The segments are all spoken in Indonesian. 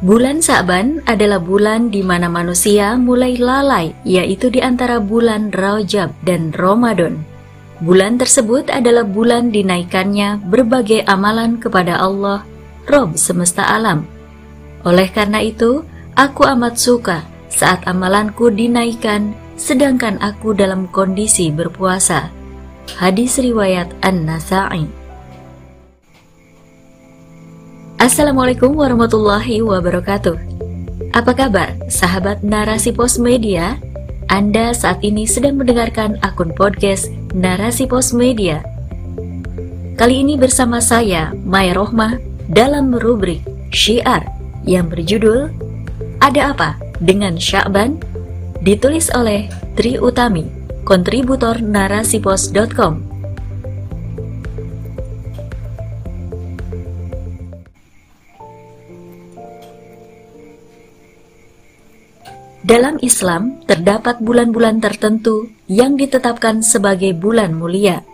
Bulan Sa'ban adalah bulan di mana manusia mulai lalai, yaitu di antara bulan Rajab dan Ramadan. Bulan tersebut adalah bulan dinaikannya berbagai amalan kepada Allah, Rob semesta alam. Oleh karena itu, aku amat suka saat amalanku dinaikkan, sedangkan aku dalam kondisi berpuasa. Hadis riwayat An-Nasa'i. Assalamualaikum warahmatullahi wabarakatuh. Apa kabar, sahabat narasi pos media? Anda saat ini sedang mendengarkan akun podcast Narasi Pos Media. Kali ini bersama saya, Maya Rohmah, dalam rubrik Syiar yang berjudul Ada Apa dengan Syakban? Ditulis oleh Tri Utami, kontributor narasipos.com. Dalam Islam, terdapat bulan-bulan tertentu yang ditetapkan sebagai bulan mulia.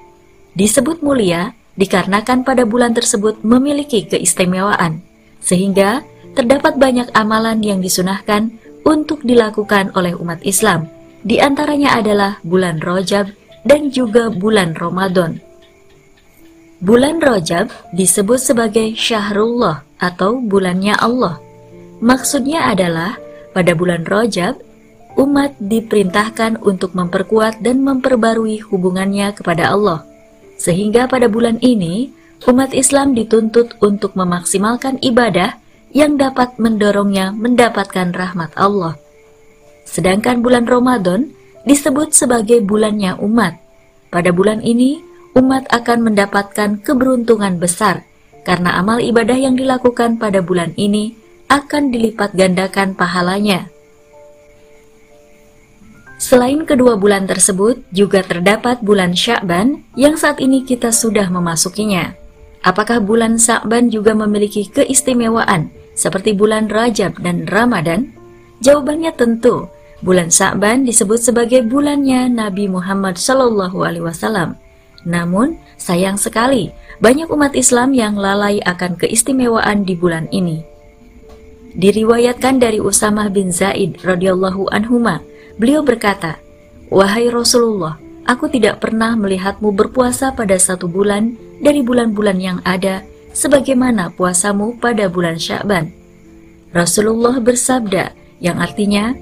Disebut mulia dikarenakan pada bulan tersebut memiliki keistimewaan, sehingga terdapat banyak amalan yang disunahkan untuk dilakukan oleh umat Islam. Di antaranya adalah bulan Rojab dan juga bulan Ramadan. Bulan Rojab disebut sebagai Syahrullah atau bulannya Allah. Maksudnya adalah pada bulan Rajab, umat diperintahkan untuk memperkuat dan memperbarui hubungannya kepada Allah. Sehingga pada bulan ini, umat Islam dituntut untuk memaksimalkan ibadah yang dapat mendorongnya mendapatkan rahmat Allah. Sedangkan bulan Ramadan disebut sebagai bulannya umat. Pada bulan ini, umat akan mendapatkan keberuntungan besar karena amal ibadah yang dilakukan pada bulan ini akan dilipat gandakan pahalanya. Selain kedua bulan tersebut, juga terdapat bulan Sya'ban yang saat ini kita sudah memasukinya. Apakah bulan Sya'ban juga memiliki keistimewaan seperti bulan Rajab dan Ramadan? Jawabannya tentu, bulan Sya'ban disebut sebagai bulannya Nabi Muhammad Shallallahu Alaihi Wasallam. Namun, sayang sekali, banyak umat Islam yang lalai akan keistimewaan di bulan ini. Diriwayatkan dari Usamah bin Zaid radhiyallahu anhuma, beliau berkata, "Wahai Rasulullah, aku tidak pernah melihatmu berpuasa pada satu bulan dari bulan-bulan yang ada sebagaimana puasamu pada bulan Sya'ban." Rasulullah bersabda yang artinya,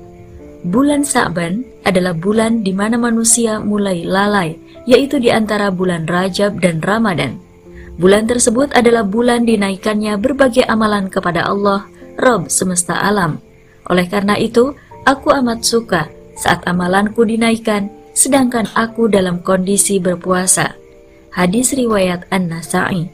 bulan Sya'ban adalah bulan di mana manusia mulai lalai, yaitu di antara bulan Rajab dan Ramadan. Bulan tersebut adalah bulan dinaikannya berbagai amalan kepada Allah Rob semesta alam. Oleh karena itu, aku amat suka saat amalanku dinaikkan, sedangkan aku dalam kondisi berpuasa. Hadis riwayat An-Nasa'i.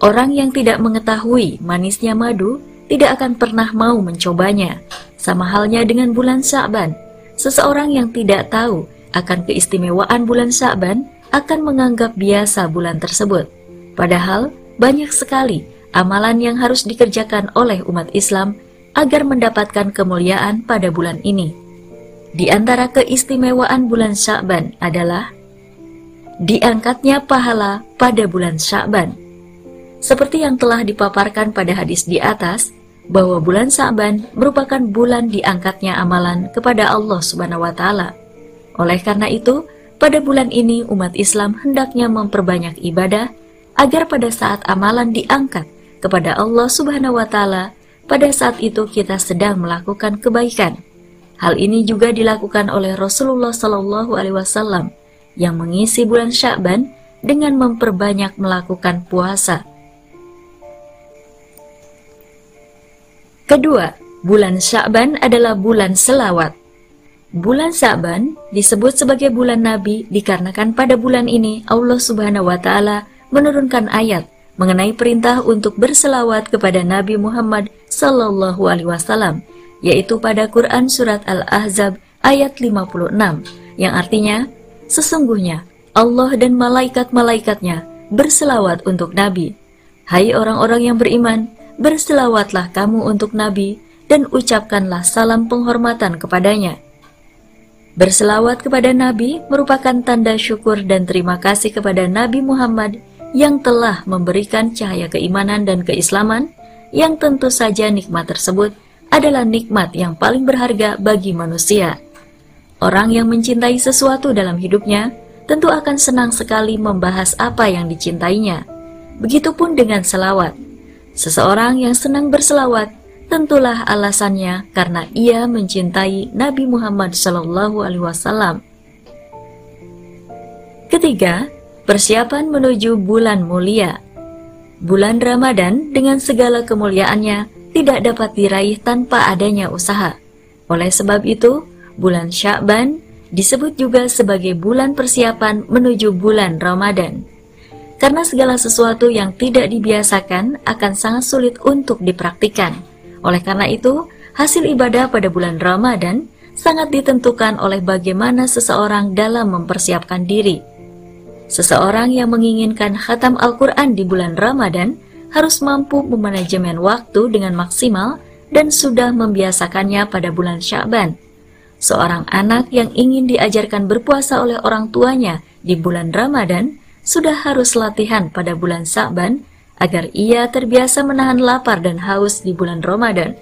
Orang yang tidak mengetahui manisnya madu tidak akan pernah mau mencobanya. Sama halnya dengan bulan Sa'ban. Seseorang yang tidak tahu akan keistimewaan bulan Sa'ban akan menganggap biasa bulan tersebut. Padahal banyak sekali amalan yang harus dikerjakan oleh umat Islam agar mendapatkan kemuliaan pada bulan ini. Di antara keistimewaan bulan Sya'ban adalah diangkatnya pahala pada bulan Sya'ban. Seperti yang telah dipaparkan pada hadis di atas, bahwa bulan Sya'ban merupakan bulan diangkatnya amalan kepada Allah Subhanahu wa taala. Oleh karena itu, pada bulan ini umat Islam hendaknya memperbanyak ibadah agar pada saat amalan diangkat kepada Allah Subhanahu wa taala pada saat itu kita sedang melakukan kebaikan. Hal ini juga dilakukan oleh Rasulullah Shallallahu alaihi wasallam yang mengisi bulan Sya'ban dengan memperbanyak melakukan puasa. Kedua, bulan Sya'ban adalah bulan selawat. Bulan Sya'ban disebut sebagai bulan Nabi dikarenakan pada bulan ini Allah Subhanahu wa taala menurunkan ayat mengenai perintah untuk berselawat kepada Nabi Muhammad Sallallahu Alaihi Wasallam, yaitu pada Quran Surat Al-Ahzab ayat 56, yang artinya, Sesungguhnya Allah dan malaikat-malaikatnya berselawat untuk Nabi. Hai orang-orang yang beriman, berselawatlah kamu untuk Nabi dan ucapkanlah salam penghormatan kepadanya. Berselawat kepada Nabi merupakan tanda syukur dan terima kasih kepada Nabi Muhammad yang telah memberikan cahaya keimanan dan keislaman yang tentu saja nikmat tersebut adalah nikmat yang paling berharga bagi manusia. Orang yang mencintai sesuatu dalam hidupnya tentu akan senang sekali membahas apa yang dicintainya. Begitupun dengan selawat. Seseorang yang senang berselawat tentulah alasannya karena ia mencintai Nabi Muhammad Wasallam. Ketiga, persiapan menuju bulan mulia. Bulan Ramadan dengan segala kemuliaannya tidak dapat diraih tanpa adanya usaha. Oleh sebab itu, bulan Sya'ban disebut juga sebagai bulan persiapan menuju bulan Ramadan. Karena segala sesuatu yang tidak dibiasakan akan sangat sulit untuk dipraktikkan. Oleh karena itu, hasil ibadah pada bulan Ramadan sangat ditentukan oleh bagaimana seseorang dalam mempersiapkan diri. Seseorang yang menginginkan khatam Al-Quran di bulan Ramadan harus mampu memanajemen waktu dengan maksimal dan sudah membiasakannya pada bulan Sya'ban. Seorang anak yang ingin diajarkan berpuasa oleh orang tuanya di bulan Ramadan sudah harus latihan pada bulan Sya'ban agar ia terbiasa menahan lapar dan haus di bulan Ramadan.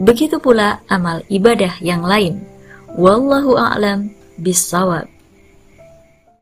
Begitu pula amal ibadah yang lain. Wallahu a'lam bisawab.